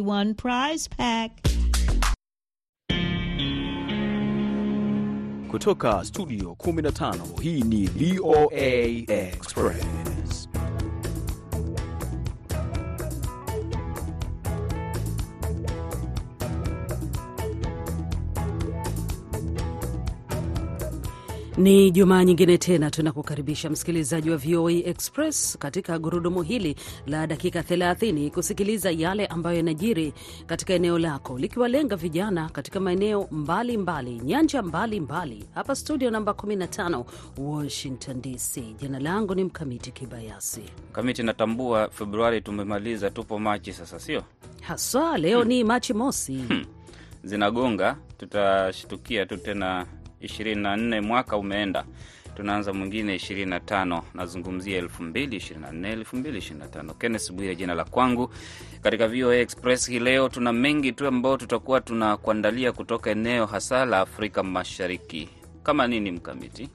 one prize pack. Kutoka studio 15 hii ni VOA Express. Ni Jumaa nyingine tena tunakukaribisha msikilizaji wa VOA Express katika gurudumu hili la dakika 30 kusikiliza yale ambayo yanajiri katika eneo lako, likiwalenga vijana katika maeneo mbalimbali, nyanja mbalimbali mbali. Hapa studio namba 15 Washington DC. Jina langu ni Mkamiti Kibayasi. Mkamiti, natambua Februari tumemaliza, tupo Machi sasa, sio haswa leo hmm. ni Machi mosi hmm. zinagonga, tutashtukia tu tena 24 mwaka umeenda, tunaanza mwingine 25. Nazungumzia 2024 2025. Kenneth Bwire jina la kwangu katika VOA Express hii leo. Tuna mengi tu ambayo tutakuwa tunakuandalia kutoka eneo hasa la Afrika Mashariki. Kama nini, Mkamiti?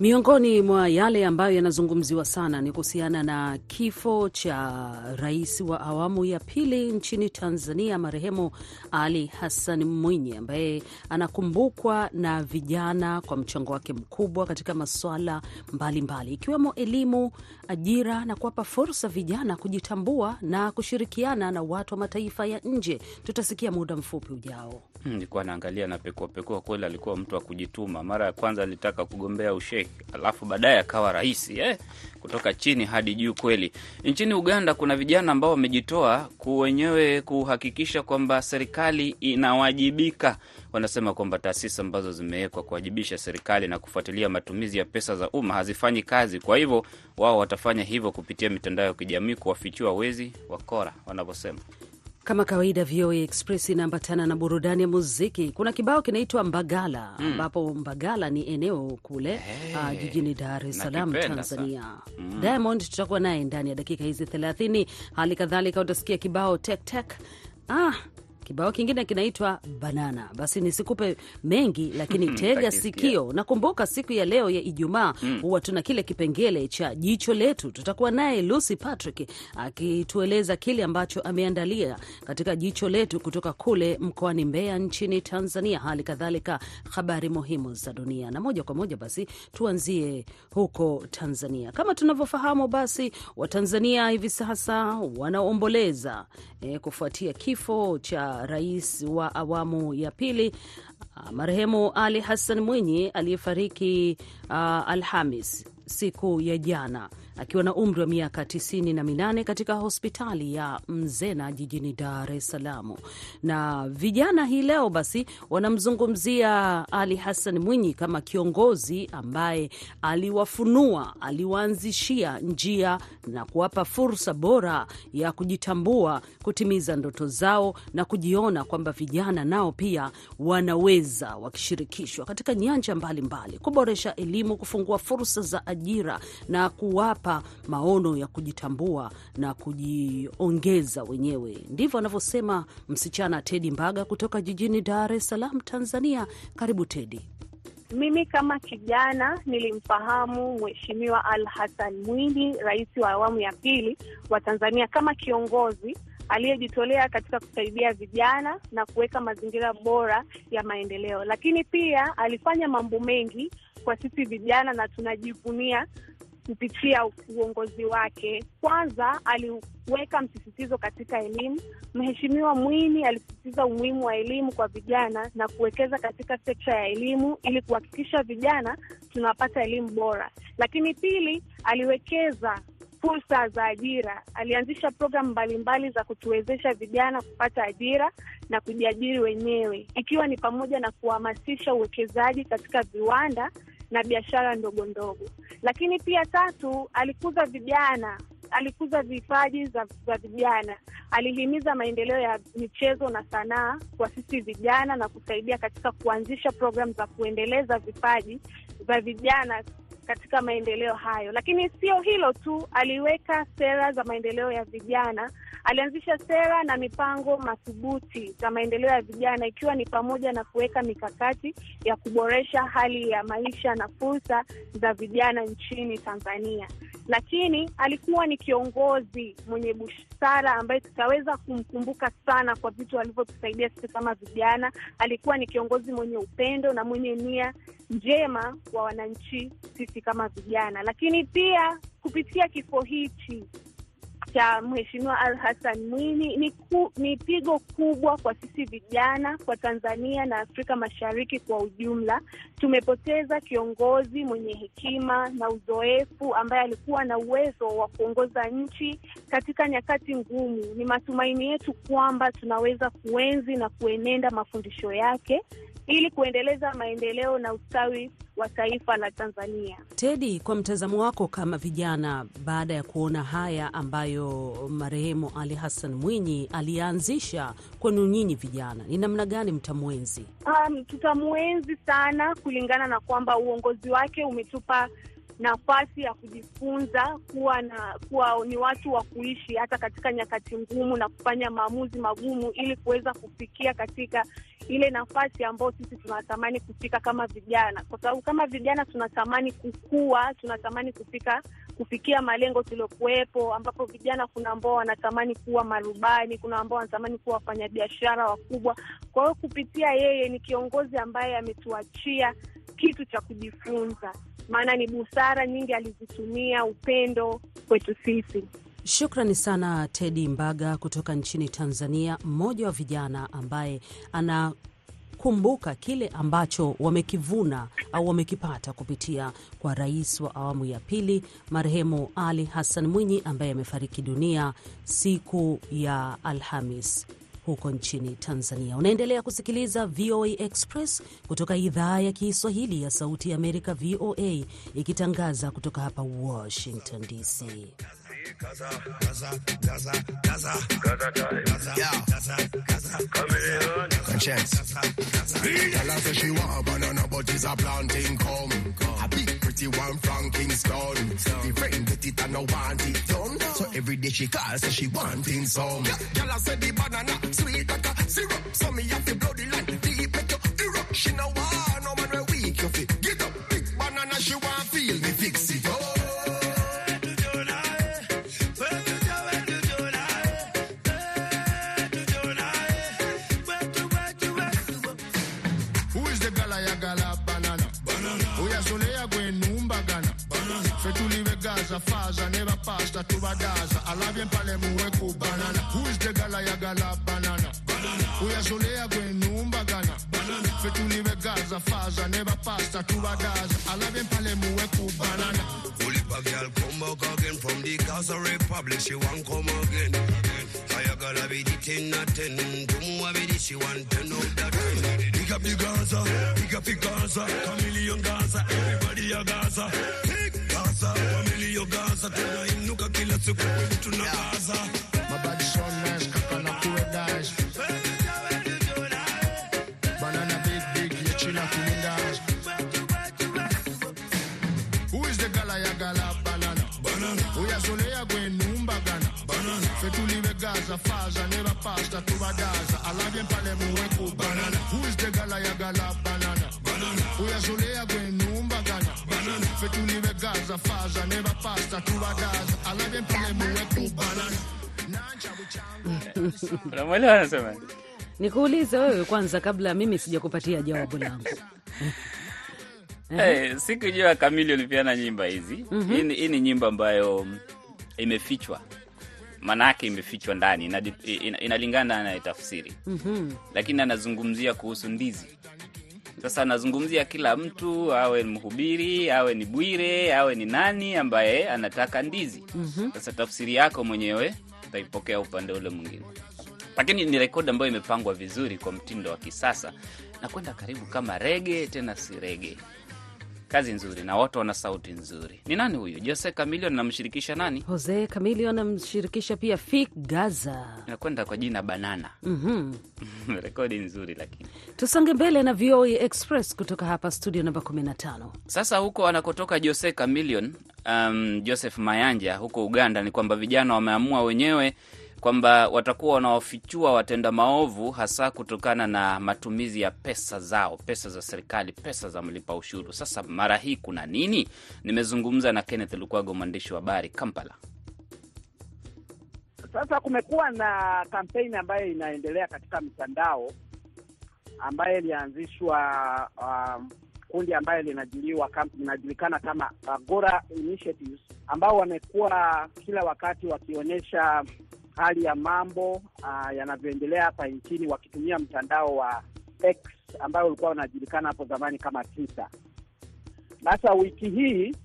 Miongoni mwa yale ambayo yanazungumziwa sana ni kuhusiana na kifo cha rais wa awamu ya pili nchini Tanzania, marehemu Ali Hassan Mwinyi, ambaye anakumbukwa na vijana kwa mchango wake mkubwa katika masuala mbalimbali ikiwemo elimu, ajira na kuwapa fursa vijana kujitambua na kushirikiana na watu wa mataifa ya nje. Tutasikia muda mfupi ujao. Nilikuwa naangalia na pekuapekua, kweli alikuwa mtu wa kujituma. Mara ya kwanza alitaka kugombea usheki, alafu baadaye akawa rais eh, kutoka chini hadi juu. Kweli nchini Uganda kuna vijana ambao wamejitoa wenyewe kuhakikisha kwamba serikali inawajibika. Wanasema kwamba taasisi ambazo zimewekwa kuwajibisha serikali na kufuatilia matumizi ya pesa za umma hazifanyi kazi. Kwa hivyo wao watafanya hivyo kupitia mitandao ya kijamii kuwafichua wezi wakora wanavyosema. Kama kawaida VOA Express inaambatana na burudani ya muziki. Kuna kibao kinaitwa Mbagala ambapo mm. Mbagala ni eneo kule hey, uh, jijini Dar es Salaam, Tanzania. mm. Diamond tutakuwa naye ndani ya dakika hizi thelathini. Hali kadhalika utasikia kibao tek tek. Ah, kibao kingine kinaitwa Banana. Basi nisikupe mengi, lakini tega sikio. Nakumbuka siku ya leo ya Ijumaa huwa mm. tuna kile kipengele cha jicho letu. Tutakuwa naye Lucy Patrick akitueleza kile ambacho ameandalia katika jicho letu kutoka kule mkoani Mbeya nchini Tanzania, hali kadhalika habari muhimu za dunia. Na moja kwa moja basi tuanzie huko Tanzania. Kama tunavyofahamu, basi Watanzania hivi sasa wanaomboleza eh, kufuatia kifo cha rais wa awamu ya pili marehemu Ali Hassan Mwinyi aliyefariki uh, Alhamis siku ya jana akiwa na umri wa miaka tisini na minane katika hospitali ya Mzena jijini Dar es Salaam. Na vijana hii leo basi wanamzungumzia Ali Hassan Mwinyi kama kiongozi ambaye aliwafunua, aliwaanzishia njia na kuwapa fursa bora ya kujitambua, kutimiza ndoto zao na kujiona kwamba vijana nao pia wanaweza, wakishirikishwa katika nyanja mbalimbali mbali, kuboresha elimu, kufungua fursa za ajira na kuwapa maono ya kujitambua na kujiongeza wenyewe. Ndivyo anavyosema msichana Tedi Mbaga kutoka jijini Dar es Salaam, Tanzania. Karibu Tedi. Mimi kama kijana nilimfahamu Mheshimiwa Al Hassan Mwinyi, rais wa awamu ya pili wa Tanzania, kama kiongozi aliyejitolea katika kusaidia vijana na kuweka mazingira bora ya maendeleo, lakini pia alifanya mambo mengi kwa sisi vijana na tunajivunia kupitia uongozi wake. Kwanza aliweka msisitizo katika elimu. Mheshimiwa Mwinyi alisisitiza umuhimu wa elimu kwa vijana na kuwekeza katika sekta ya elimu ili kuhakikisha vijana tunapata elimu bora. Lakini pili, aliwekeza fursa za ajira. Alianzisha programu mbalimbali za kutuwezesha vijana kupata ajira na kujiajiri wenyewe, ikiwa ni pamoja na kuhamasisha uwekezaji katika viwanda na biashara ndogo ndogo. Lakini pia tatu, alikuza vijana, alikuza vipaji za, vijana. Alihimiza maendeleo ya michezo na sanaa kwa sisi vijana na kusaidia katika kuanzisha programu za kuendeleza vipaji vya vijana katika maendeleo hayo. Lakini sio hilo tu, aliweka sera za maendeleo ya vijana. Alianzisha sera na mipango madhubuti za maendeleo ya vijana, ikiwa ni pamoja na kuweka mikakati ya kuboresha hali ya maisha na fursa za vijana nchini Tanzania. lakini alikuwa ni kiongozi mwenye busara ambaye tutaweza kumkumbuka sana kwa vitu alivyotusaidia sisi kama vijana. Alikuwa ni kiongozi mwenye upendo na mwenye nia njema kwa wananchi sisi kama vijana, lakini pia kupitia kifo hichi cha Mheshimiwa Al Hassan Mwinyi ni, ku, ni pigo kubwa kwa sisi vijana kwa Tanzania na Afrika Mashariki kwa ujumla. Tumepoteza kiongozi mwenye hekima na uzoefu ambaye alikuwa na uwezo wa kuongoza nchi katika nyakati ngumu. Ni matumaini yetu kwamba tunaweza kuenzi na kuenenda mafundisho yake ili kuendeleza maendeleo na ustawi wa taifa la Tanzania. Tedi, kwa mtazamo wako kama vijana, baada ya kuona haya ambayo marehemu Ali Hassan Mwinyi alianzisha kwenu nyinyi vijana, ni namna gani mtamwenzi? Um, tutamwenzi sana kulingana na kwamba uongozi wake umetupa nafasi ya kujifunza kuwa na kuwa ni watu wa kuishi hata katika nyakati ngumu na kufanya maamuzi magumu ili kuweza kufikia katika ile nafasi ambayo sisi tunatamani kufika kama vijana, kwa sababu kama vijana tunatamani kukua, tunatamani kufika kufikia malengo tuliokuwepo, ambapo vijana kuna ambao wanatamani kuwa marubani, kuna ambao wanatamani kuwa wafanyabiashara wakubwa. Kwa hiyo kupitia yeye, ni kiongozi ambaye ametuachia kitu cha kujifunza, maana ni busara nyingi alizitumia, upendo kwetu sisi. Shukrani sana Tedi Mbaga kutoka nchini Tanzania, mmoja wa vijana ambaye anakumbuka kile ambacho wamekivuna au wamekipata kupitia kwa rais wa awamu ya pili marehemu Ali Hassan Mwinyi ambaye amefariki dunia siku ya Alhamis huko nchini Tanzania. Unaendelea kusikiliza VOA Express kutoka idhaa ya Kiswahili ya Sauti ya Amerika, VOA, ikitangaza kutoka hapa Washington DC. Gaza, Gaza, Gaza, Gaza, Gaza, Gaza, yeah. Gaza, Gaza, Chameleone. Conscience. Tell her say she want banana, but it's a planting come. A big pretty one from Kingston. The friend get it and no want it done. So every day she calls, say she wanting some. Tell her say the banana sweet like a syrup. So me have to blow gaza faza neba pasta tubadaza. Alabye mpale muwe ku banana. Who is the gala ya gala banana? Uyasolea gwenumba gana. Banana. Fetuliwe gaza faza neba pasta tubadaza. Alabye mpale muwe ku banana. Pull a girl come back again from the Gaza Republic. She want come again. I gotta be the ten out ten. Dumwa be the she want ten out that. Pick up the Gaza, pick up the Gaza, chameleon Gaza, everybody a Gaza. Gaza, chameleon Gaza, tunainuka kila siku kweli tuna Gaza. My body so nice, kaka na kuwe dice. Banana big big, yeah china kuningas. Who Fetuliwe gaza faza neba pasta tubadaza. Alabye mpale muwe ku banana. Nancha buchangu. Unamwelewa anasema Nikuulize wewe kwanza, kabla mimi sijakupatia jawabu langu. Hey, sikujua Kamili ulipeana nyimba hizi. Hii ni- hii ni nyimba ambayo imefichwa imefichwa, yake imefichwa ndani, inadi- ina- inalingana na tafsiri, lakini anazungumzia kuhusu ndizi. Sasa anazungumzia kila mtu, awe ni mhubiri, awe ni Bwire, awe ni nani ambaye anataka ndizi. Sasa tafsiri yako mwenyewe utaipokea upande ule mwingine, lakini ni rekodi ambayo imepangwa vizuri kwa mtindo wa kisasa na kwenda karibu kama rege, tena si rege. Kazi nzuri na watu wana sauti nzuri. Ni nani huyu? Jose Camilion? namshirikisha nani? Jose Camilion namshirikisha pia Fik Gaza. nakwenda kwa jina Banana. Mhm. rekodi nzuri lakini Tusonge mbele na VOA Express kutoka hapa studio namba 15. Sasa huko anakotoka Jose Camilion, um, Joseph Mayanja huko Uganda, ni kwamba vijana wameamua wenyewe kwamba watakuwa wanawafichua watenda maovu, hasa kutokana na matumizi ya pesa zao, pesa za serikali, pesa za mlipa ushuru. Sasa mara hii kuna nini? Nimezungumza na Kenneth Lukwago, mwandishi wa habari Kampala. Sasa kumekuwa na kampeni ambayo inaendelea katika mitandao ambayo ilianzishwa um, kundi ambayo linajulikana kama Agora Initiatives ambao wamekuwa kila wakati wakionyesha hali ya mambo uh, yanavyoendelea hapa nchini wakitumia mtandao wa X ambayo ulikuwa unajulikana hapo zamani kama Twitter. Sasa wiki hii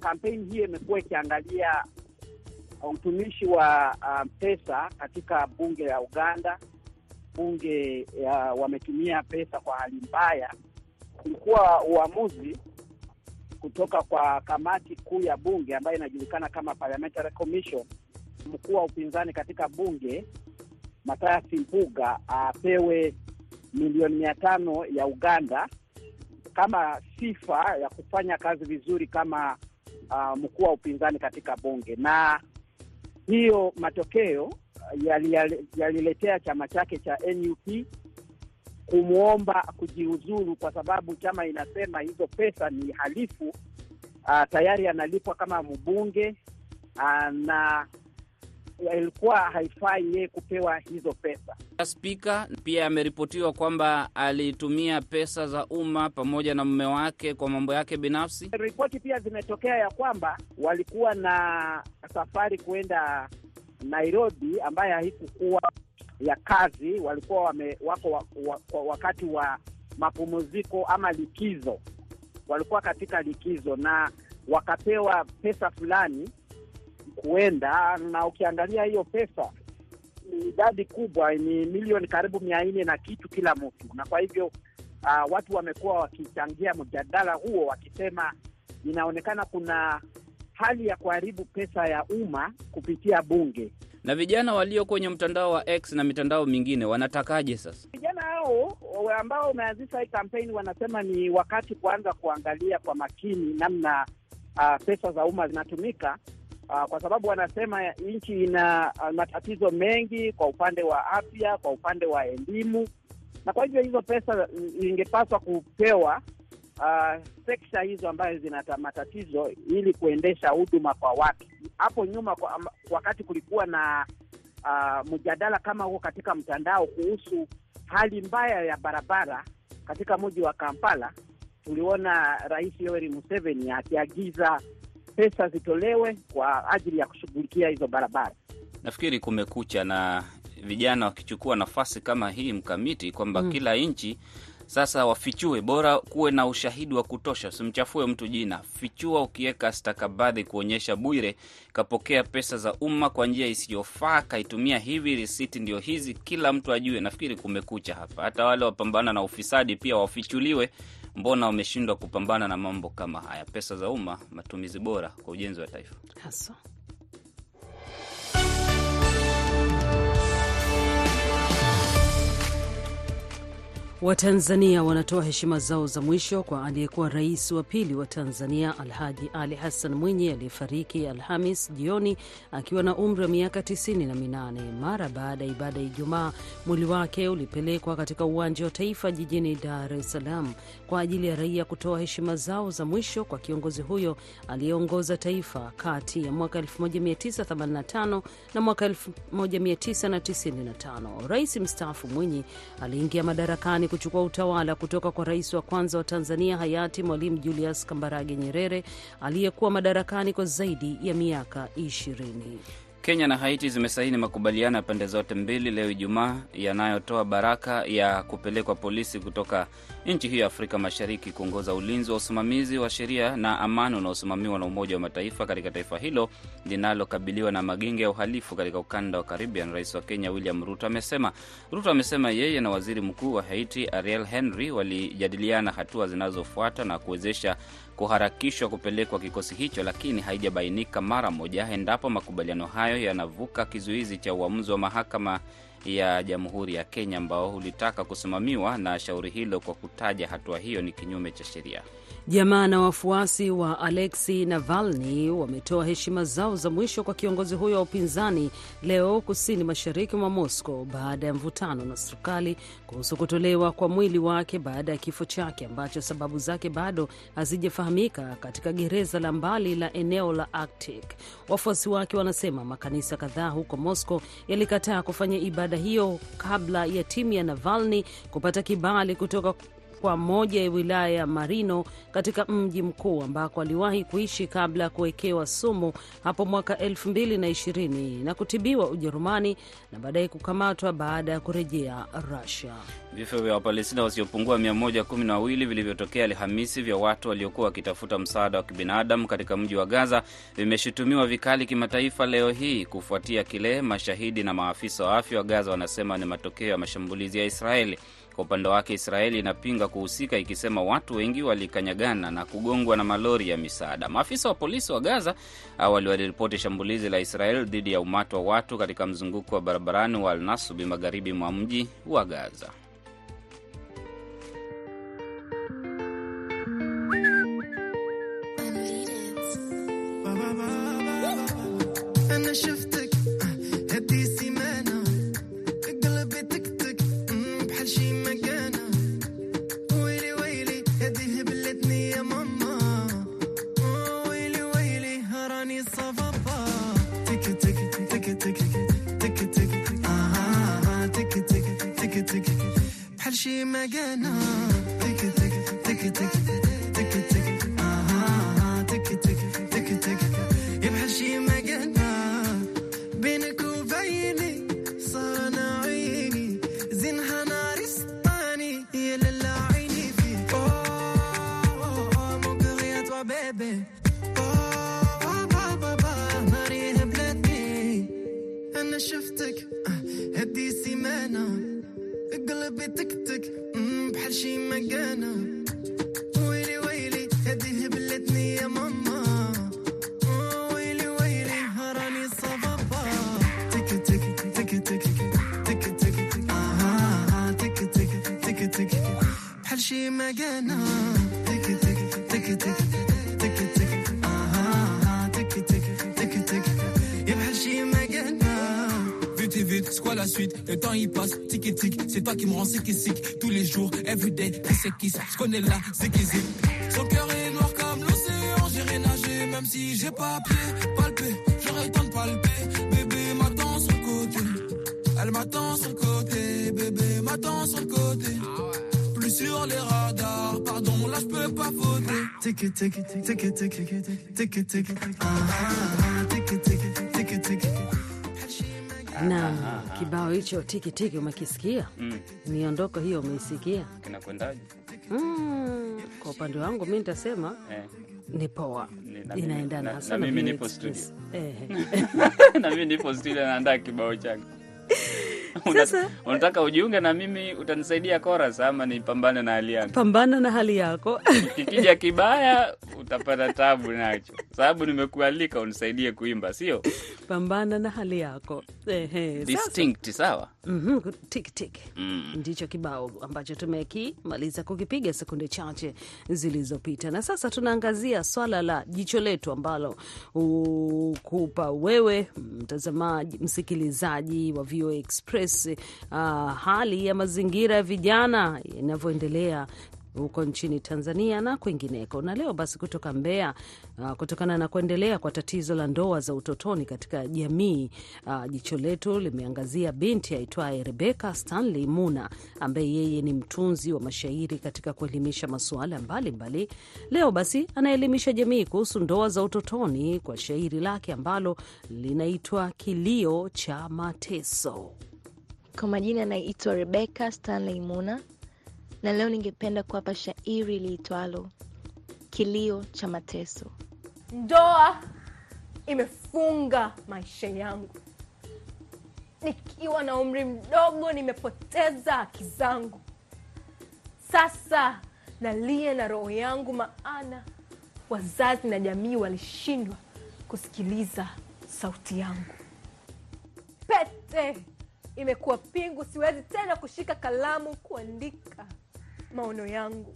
kampeni hii imekuwa ikiangalia utumishi wa uh, pesa katika bunge ya Uganda. Bunge uh, wametumia pesa kwa hali mbaya. Kulikuwa uamuzi kutoka kwa kamati kuu ya bunge ambayo inajulikana kama Parliamentary Commission. Mkuu wa upinzani katika bunge Mathias Mpuga apewe milioni mia tano ya Uganda kama sifa ya kufanya kazi vizuri kama uh, mkuu wa upinzani katika bunge na hiyo matokeo yaliletea yali chama chake cha NUP kumwomba kujiuzulu kwa sababu chama inasema hizo pesa ni halifu. Uh, tayari analipwa kama mbunge uh, na ilikuwa haifai yeye kupewa hizo pesa. Spika pia ameripotiwa kwamba alitumia pesa za umma pamoja na mume wake kwa mambo yake binafsi. Ripoti pia zimetokea ya kwamba walikuwa na safari kwenda Nairobi ambayo haikukuwa ya kazi, walikuwa wame, wako wa, wa, wakati wa mapumziko ama likizo, walikuwa katika likizo na wakapewa pesa fulani kuenda, na ukiangalia hiyo pesa idadi kubwa, ni milioni karibu mia nne na kitu kila mtu, na kwa hivyo uh, watu wamekuwa wakichangia mjadala huo wakisema inaonekana kuna hali ya kuharibu pesa ya umma kupitia bunge. Na vijana walio kwenye mtandao wa X na mitandao mingine wanatakaje sasa? Vijana hao ambao wameanzisha hii kampeni wanasema ni wakati kuanza kuangalia kwa makini namna uh, pesa za umma zinatumika. Uh, kwa sababu wanasema nchi ina uh, matatizo mengi kwa upande wa afya, kwa upande wa elimu, na kwa hivyo hizo pesa ingepaswa kupewa uh, sekta hizo ambazo zina matatizo ili kuendesha huduma kwa watu. Hapo nyuma kwa, wakati kulikuwa na uh, mjadala kama huo katika mtandao kuhusu hali mbaya ya barabara katika mji wa Kampala, tuliona Rais Yoweri Museveni akiagiza pesa zitolewe kwa ajili ya kushughulikia hizo barabara. Nafikiri kumekucha na vijana wakichukua nafasi kama hii mkamiti kwamba mm, kila nchi sasa wafichue, bora kuwe na ushahidi wa kutosha, usimchafue mtu jina. Fichua ukiweka stakabadhi kuonyesha Bwire kapokea pesa za umma kwa njia isiyofaa, kaitumia hivi, risiti ndio hizi, kila mtu ajue. Nafikiri kumekucha hapa. Hata wale wapambana na ufisadi pia wafichuliwe, mbona wameshindwa kupambana na mambo kama haya? Pesa za umma, matumizi bora kwa ujenzi wa taifa hasa. Watanzania wanatoa heshima zao za mwisho kwa aliyekuwa rais wa pili wa Tanzania Alhaji Ali Hassan Mwinyi aliyefariki Alhamis jioni akiwa na umri wa miaka tisini na minane. Mara baada ya ibada ya Ijumaa, mwili wake ulipelekwa katika uwanja wa Taifa jijini Dar es Salaam kwa ajili ya raia kutoa heshima zao za mwisho kwa kiongozi huyo aliyeongoza taifa kati ya mwaka 1985 na mwaka 1995. Rais mstaafu Mwinyi aliingia madarakani kuchukua utawala kutoka kwa rais wa kwanza wa Tanzania hayati Mwalimu Julius Kambarage Nyerere aliyekuwa madarakani kwa zaidi ya miaka ishirini. Kenya na Haiti zimesaini makubaliano ya pande zote mbili leo Ijumaa yanayotoa baraka ya kupelekwa polisi kutoka nchi hiyo ya Afrika Mashariki kuongoza ulinzi wa usimamizi wa sheria na amani unaosimamiwa na Umoja wa Mataifa katika taifa hilo linalokabiliwa na magenge ya uhalifu katika ukanda wa Caribbean. Rais wa Kenya William Ruto amesema Ruto amesema yeye na waziri mkuu wa Haiti Ariel Henry walijadiliana hatua zinazofuata na kuwezesha kuharakishwa kupelekwa kikosi hicho, lakini haijabainika mara moja endapo makubaliano hayo yanavuka kizuizi cha uamuzi wa mahakama ya Jamhuri ya Kenya ambao ulitaka kusimamiwa na shauri hilo kwa kutaja hatua hiyo ni kinyume cha sheria. Jamaa na wafuasi wa Alexei Navalny wametoa heshima zao za mwisho kwa kiongozi huyo wa upinzani leo kusini mashariki mwa Moscow baada ya mvutano na serikali kuhusu kutolewa kwa mwili wake baada ya kifo chake ambacho sababu zake bado hazijafahamika katika gereza la mbali la eneo la Arctic. Wafuasi wake wanasema makanisa kadhaa huko Moscow yalikataa kufanya ibada hiyo kabla ya timu ya Navalny kupata kibali kutoka kwa moja ya wilaya ya Marino katika mji mkuu ambako aliwahi kuishi kabla ya kuwekewa sumu hapo mwaka elfu mbili na na kutibiwa Ujerumani na baadaye kukamatwa baada ya kurejea Rusia. Vifo vya Wapalestina wasiopungua 112 vilivyotokea Alhamisi vya watu waliokuwa wakitafuta msaada wa kibinadamu katika mji wa Gaza vimeshutumiwa vikali kimataifa leo hii kufuatia kile mashahidi na maafisa wa afya wa Gaza wanasema ni matokeo ya mashambulizi ya Israeli. Kwa upande wake Israeli inapinga kuhusika ikisema watu wengi walikanyagana na kugongwa na malori ya misaada. Maafisa wa polisi wa Gaza awali waliripoti shambulizi la Israeli dhidi ya umati wa watu katika mzunguko wa barabarani wa Alnasubi magharibi mwa mji wa Gaza. Le temps il passe, tic et tic, c'est toi qui me rends sick et sick. Tous les jours, everyday, qui c'est. Qui Je connais la c'est qui c'est Son cœur est noir comme l'océan, j'irai nager Même si j'ai pas pied, palpé, j'aurais le temps de palper. Bébé m'attend sur le côté. Elle m'attend sur le côté, bébé m'attend sur le côté. Plus sur les radars, pardon là je peux pas voter. Tick tick tick tick tick tick ah tick tick tick tick Na kibao hicho tikitiki umekisikia? Mm. Miondoko hiyo umeisikia? Kinakwendaje? Mm, kwa upande wangu mi nitasema Eh. ni poa, inaendana na- na mimi nipo studio Eh. na mimi nipo studio naandaa kibao chake. Sasa- unataka ujiunge na mimi, utanisaidia chorus ama nipambane na hali yako? Pambana na hali yako. Kikija kibaya utapata tabu nacho, sababu nimekualika unisaidie kuimba, sio Pambana na hali yako. Ehe, distinct, sawa? -hmm, tik tik Mm. ndicho kibao ambacho tumekimaliza kukipiga sekunde chache zilizopita, na sasa tunaangazia swala la jicho letu ambalo hukupa wewe mtazamaji, msikilizaji wa VOA Express uh, hali ya mazingira ya vijana inavyoendelea huko nchini Tanzania na kwingineko. Na leo basi kutoka Mbeya, uh, kutokana na kuendelea kwa tatizo la ndoa za utotoni katika jamii, uh, jicho letu limeangazia binti aitwaye Rebeka Stanley Muna ambaye yeye ni mtunzi wa mashairi katika kuelimisha masuala mbalimbali. Leo basi anaelimisha jamii kuhusu ndoa za utotoni kwa shairi lake ambalo linaitwa Kilio cha Mateso. Kwa majina anaitwa Rebeka Stanley Muna na leo ningependa kuwapa shairi liitwalo Kilio cha Mateso. Ndoa imefunga maisha yangu. Nikiwa na umri mdogo, nimepoteza haki zangu. Sasa nalia na roho yangu, maana wazazi na jamii walishindwa kusikiliza sauti yangu. Pete imekuwa pingu, siwezi tena kushika kalamu kuandika maono yangu.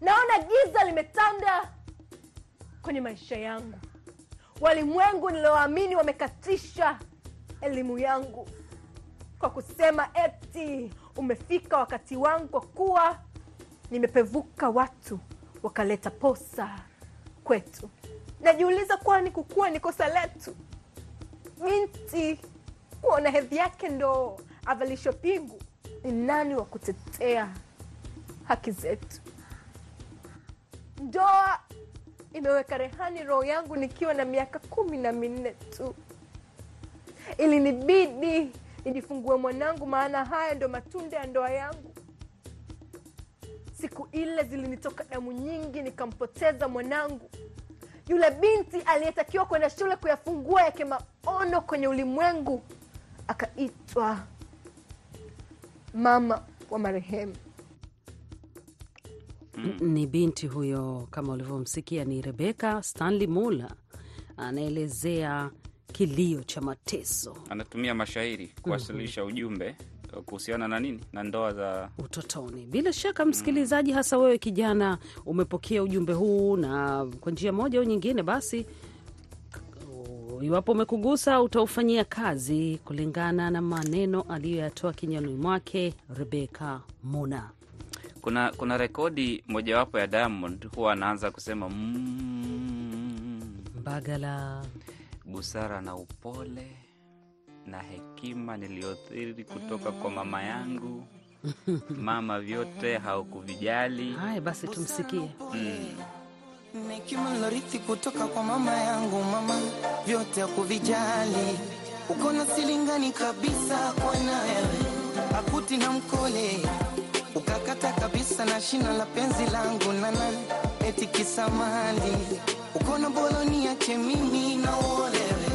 Naona giza limetanda kwenye maisha yangu. Walimwengu nilioamini wamekatisha elimu yangu kwa kusema eti umefika wakati wangu, kwa kuwa nimepevuka, watu wakaleta posa kwetu. Najiuliza, kwani kukuwa ni kosa letu? Binti kuona hedhi yake ndo avalishwe pingu, ni nani wa kutetea haki zetu? Ndoa imeweka rehani roho yangu nikiwa na miaka kumi na minne tu. Ilinibidi nijifungue mwanangu, maana haya ndo matunda ya ndoa yangu. Siku ile zilinitoka damu nyingi, nikampoteza mwanangu, yule binti aliyetakiwa kwenda shule kuyafungua yake maono kwenye ulimwengu, akaitwa mama wa marehemu. Ni binti huyo, kama ulivyomsikia, ni Rebeka Stanley Muller. Anaelezea kilio cha mateso. Anatumia mashairi kuwasilisha ujumbe kuhusiana na nini, na ndoa za utotoni. Bila shaka, msikilizaji, hasa wewe kijana, umepokea ujumbe huu na kwa njia moja au nyingine, basi iwapo umekugusa utaufanyia kazi kulingana na maneno aliyoyatoa kinywani mwake Rebeka Muna. Kuna kuna rekodi mojawapo ya Diamond huwa anaanza kusema mm, Mbagala busara na upole na hekima niliyothiri kutoka kwa mama yangu mama, vyote haukuvijali. haya, basi tumsikie. Mm. Hekima nilorithi kutoka kwa mama yangu, mama vyote hakuvijali, uko na silingani kabisa kwa nawe akuti na mkole ukakata kabisa na shina la penzi langu nana eti kisamani ukona boloni yake mimi na uolewe.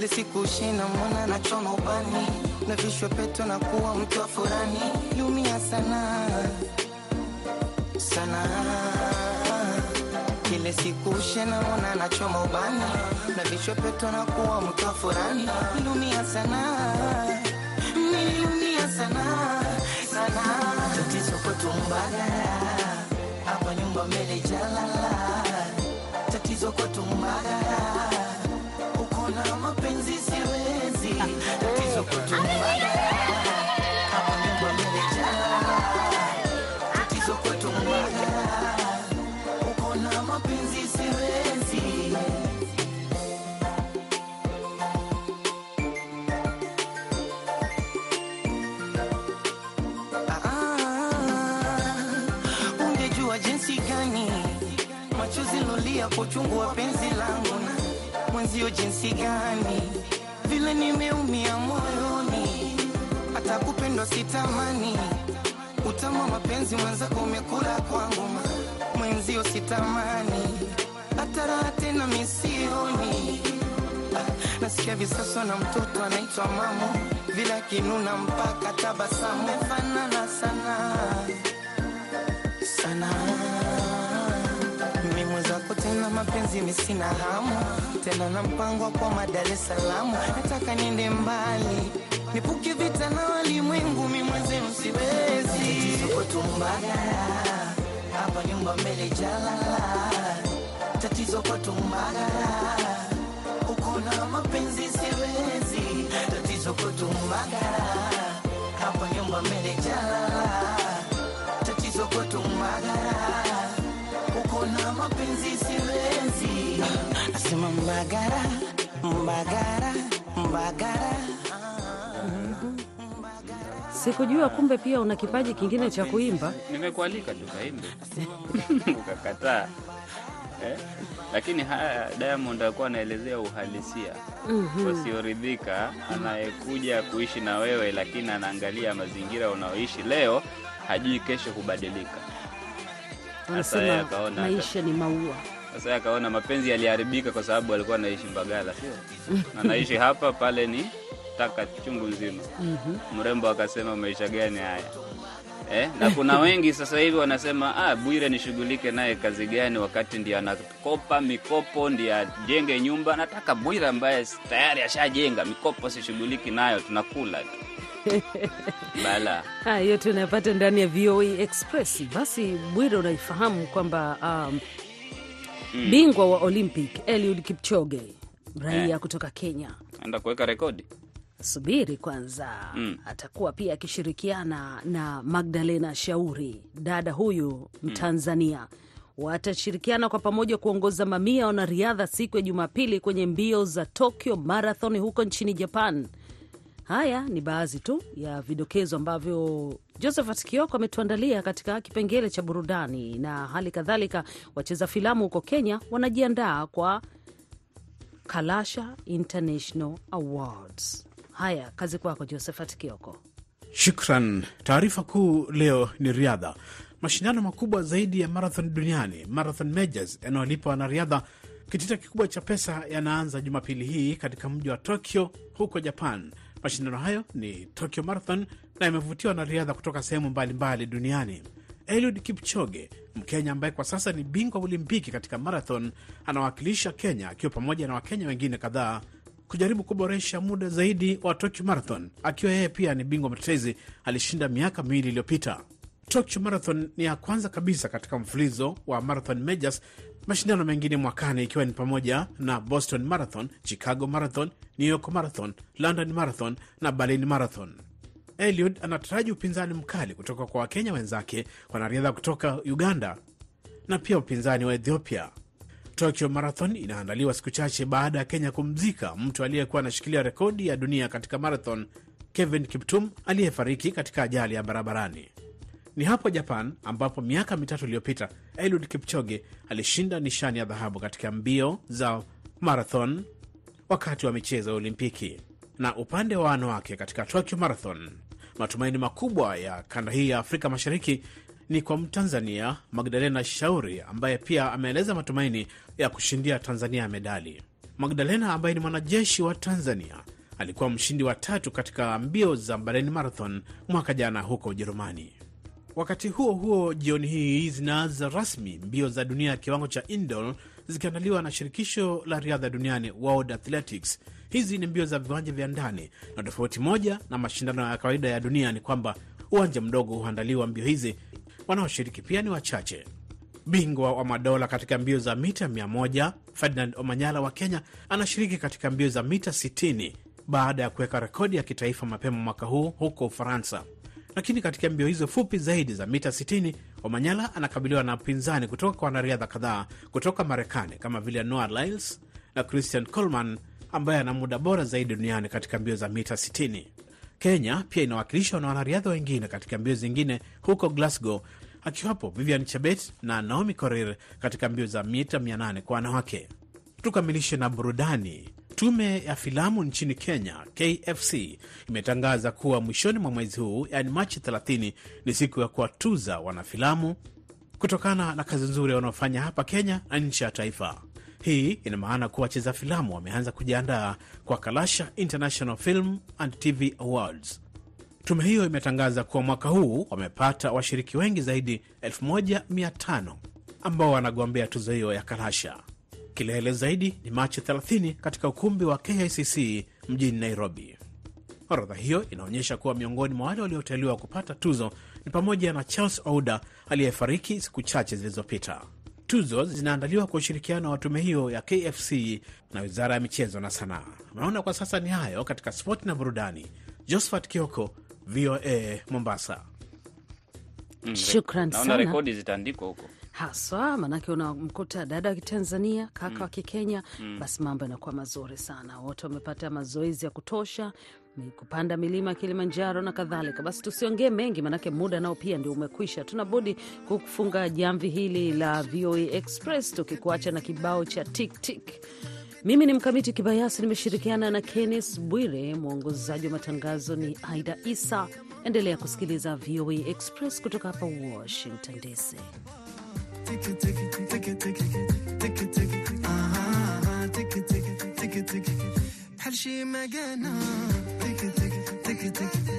Lisikushina mwana na choma ubani. Na vishwe peto na kuwa mtu wa furani, liumia sana. Sana. Kile siku shena mwana nachoma ubani. Na vichwepeto na kuwa mtu wa furani, nilumia sana, Kwetu hapa nyumba mbele jalala. Tatizo kwa Mbagala, lolia wa penzi langu na mwenzio, jinsi gani? Vile nimeumia moyoni, hata kupendwa sitamani. Utama mapenzi mwenzako umekula kwangu mwenzio sitamani. Hata raha tena misioni nasikia visaso na mtoto anaitwa mamu vile akinuna mpaka tabasamu. Fanana sana. Sana tena mapenzi misina hamu. Tena na mpango wa kwa Dar es Salaam. Nataka niende mbali. Nipuke vita na walimwengu mi mwenze msiwezi. Tatizo hapa nyumba mbele jalala. Tatizo kwa tumbagara uko na mapenzi Mbagara Mbagara Mbagara Sikujua kumbe pia una kipaji kingine cha kuimba. Nimekualika tukaimbe ukakataa eh? Lakini haya Diamond alikuwa anaelezea uhalisia wasioridhika, anayekuja kuishi na wewe, lakini anaangalia mazingira unaoishi leo, hajui kesho Wanasema akaona maisha ni maua. Sasa akaona mapenzi yaliharibika kwa sababu alikuwa anaishi Mbagala, sio anaishi hapa, pale ni taka chungu nzima. Mrembo akasema maisha gani haya eh, na kuna wengi sasa hivi wanasema ah, Bwire nishughulike naye kazi gani, wakati ndio anakopa mikopo, ndio ajenge nyumba. Nataka Bwire ambaye tayari ashajenga mikopo, sishughuliki nayo, tunakula tu bala. Haya yote ndani ya VOA Express. Basi Bwire, unaifahamu kwamba um, Mm. bingwa wa Olympic Eliud Kipchoge raia Eh. kutoka Kenya Enda kuweka rekodi subiri kwanza Mm. atakuwa pia akishirikiana na Magdalena Shauri, dada huyu Mtanzania. Watashirikiana kwa pamoja kuongoza mamia wanariadha siku ya Jumapili kwenye mbio za Tokyo Marathon huko nchini Japan. Haya ni baadhi tu ya vidokezo ambavyo Josephat Kioko ametuandalia katika kipengele cha burudani, na hali kadhalika wacheza filamu huko Kenya wanajiandaa kwa Kalasha International Awards. Haya, kazi kwako Josephat Kioko. Shukran. Taarifa kuu leo ni riadha. Mashindano makubwa zaidi ya marathon duniani, Marathon Majors, yanayolipa wanariadha kitita kikubwa cha pesa yanaanza Jumapili hii katika mji wa Tokyo huko Japan. Mashindano hayo ni Tokyo Marathon na yamevutia wanariadha kutoka sehemu mbalimbali duniani. Eliud Kipchoge, Mkenya ambaye kwa sasa ni bingwa Olimpiki katika marathon, anawakilisha Kenya akiwa pamoja na Wakenya wengine kadhaa kujaribu kuboresha muda zaidi wa Tokyo Marathon, akiwa yeye pia ni bingwa mtetezi, alishinda miaka miwili iliyopita. Tokyo Marathon ni ya kwanza kabisa katika mfulizo wa Marathon Majors, mashindano mengine mwakani ikiwa ni pamoja na Boston Marathon, Chicago Marathon, New York Marathon, London Marathon na Berlin Marathon. Eliud anataraji upinzani mkali kutoka kwa Wakenya wenzake, wanariadha kutoka Uganda na pia upinzani wa Ethiopia. Tokyo Marathon inaandaliwa siku chache baada ya Kenya kumzika mtu aliyekuwa anashikilia rekodi ya dunia katika marathon, Kevin Kiptum aliyefariki katika ajali ya barabarani. Ni hapo Japan ambapo miaka mitatu iliyopita Eliud Kipchoge alishinda nishani ya dhahabu katika mbio za marathon wakati wa michezo ya Olimpiki. Na upande wa wanawake katika Tokyo Marathon, matumaini makubwa ya kanda hii ya Afrika Mashariki ni kwa Mtanzania Magdalena Shauri ambaye pia ameeleza matumaini ya kushindia Tanzania medali. Magdalena ambaye ni mwanajeshi wa Tanzania alikuwa mshindi wa tatu katika mbio za Berlin Marathon mwaka jana huko Ujerumani. Wakati huo huo, jioni hii zinaanza rasmi mbio za dunia ya kiwango cha indoor zikiandaliwa na shirikisho la riadha duniani World Athletics. Hizi ni mbio za viwanja vya ndani, na tofauti moja na mashindano ya kawaida ya dunia ni kwamba uwanja mdogo huandaliwa mbio hizi, wanaoshiriki pia ni wachache. Bingwa wa madola katika mbio za mita 100 Ferdinand Omanyala wa Kenya anashiriki katika mbio za mita 60 baada ya kuweka rekodi ya kitaifa mapema mwaka huu huko Ufaransa. Lakini katika mbio hizo fupi zaidi za mita 60 Omanyala anakabiliwa na upinzani kutoka kwa wanariadha kadhaa kutoka Marekani kama vile Noah Lyles na Christian Coleman ambaye ana muda bora zaidi duniani katika mbio za mita 60. Kenya pia inawakilishwa na wanariadha wengine katika mbio zingine huko Glasgow, akiwapo Vivian Chebet na Naomi Korir katika mbio za mita 800 kwa wanawake. Tukamilishe na burudani. Tume ya filamu nchini Kenya, KFC, imetangaza kuwa mwishoni mwa mwezi huu, yaani Machi 30, ni siku ya kuwatuza wanafilamu kutokana na kazi nzuri wanaofanya hapa Kenya na nchi ya taifa. Hii ina maana kuwa wacheza filamu wameanza kujiandaa kwa Kalasha International Film and TV Awards. Tume hiyo imetangaza kuwa mwaka huu wamepata washiriki wengi zaidi 1500 ambao wanagombea tuzo hiyo ya Kalasha. Kilele zaidi ni Machi 30 katika ukumbi wa KICC mjini Nairobi. Orodha hiyo inaonyesha kuwa miongoni mwa wale walioteuliwa kupata tuzo ni pamoja na Charles Ouda aliyefariki siku chache zilizopita. Tuzo zinaandaliwa kwa ushirikiano wa tume hiyo ya KFC na wizara ya michezo na sanaa. Naona kwa sasa ni hayo katika spoti na burudani. Josephat Kioko, VOA Mombasa. Mm, Shukran naona sana. rekodi zitaandikwa huko. Haswa manake unamkuta dada wa Kitanzania kaka Mm. wa Kikenya Mm. basi mambo yanakuwa mazuri sana, wote wamepata mazoezi ya kutosha kupanda milima ya Kilimanjaro na kadhalika. Basi tusiongee mengi, manake muda nao pia ndio umekwisha. Tunabudi kufunga jamvi hili la VOA Express tukikuacha na kibao cha tik tik. Mimi ni Mkamiti Kibayasi, nimeshirikiana na Kennes Bwire. Mwongozaji wa matangazo ni Aida Isa. Endelea kusikiliza VOA Express kutoka hapa Washington DC. بحال شي ما قانا تك تك تك تك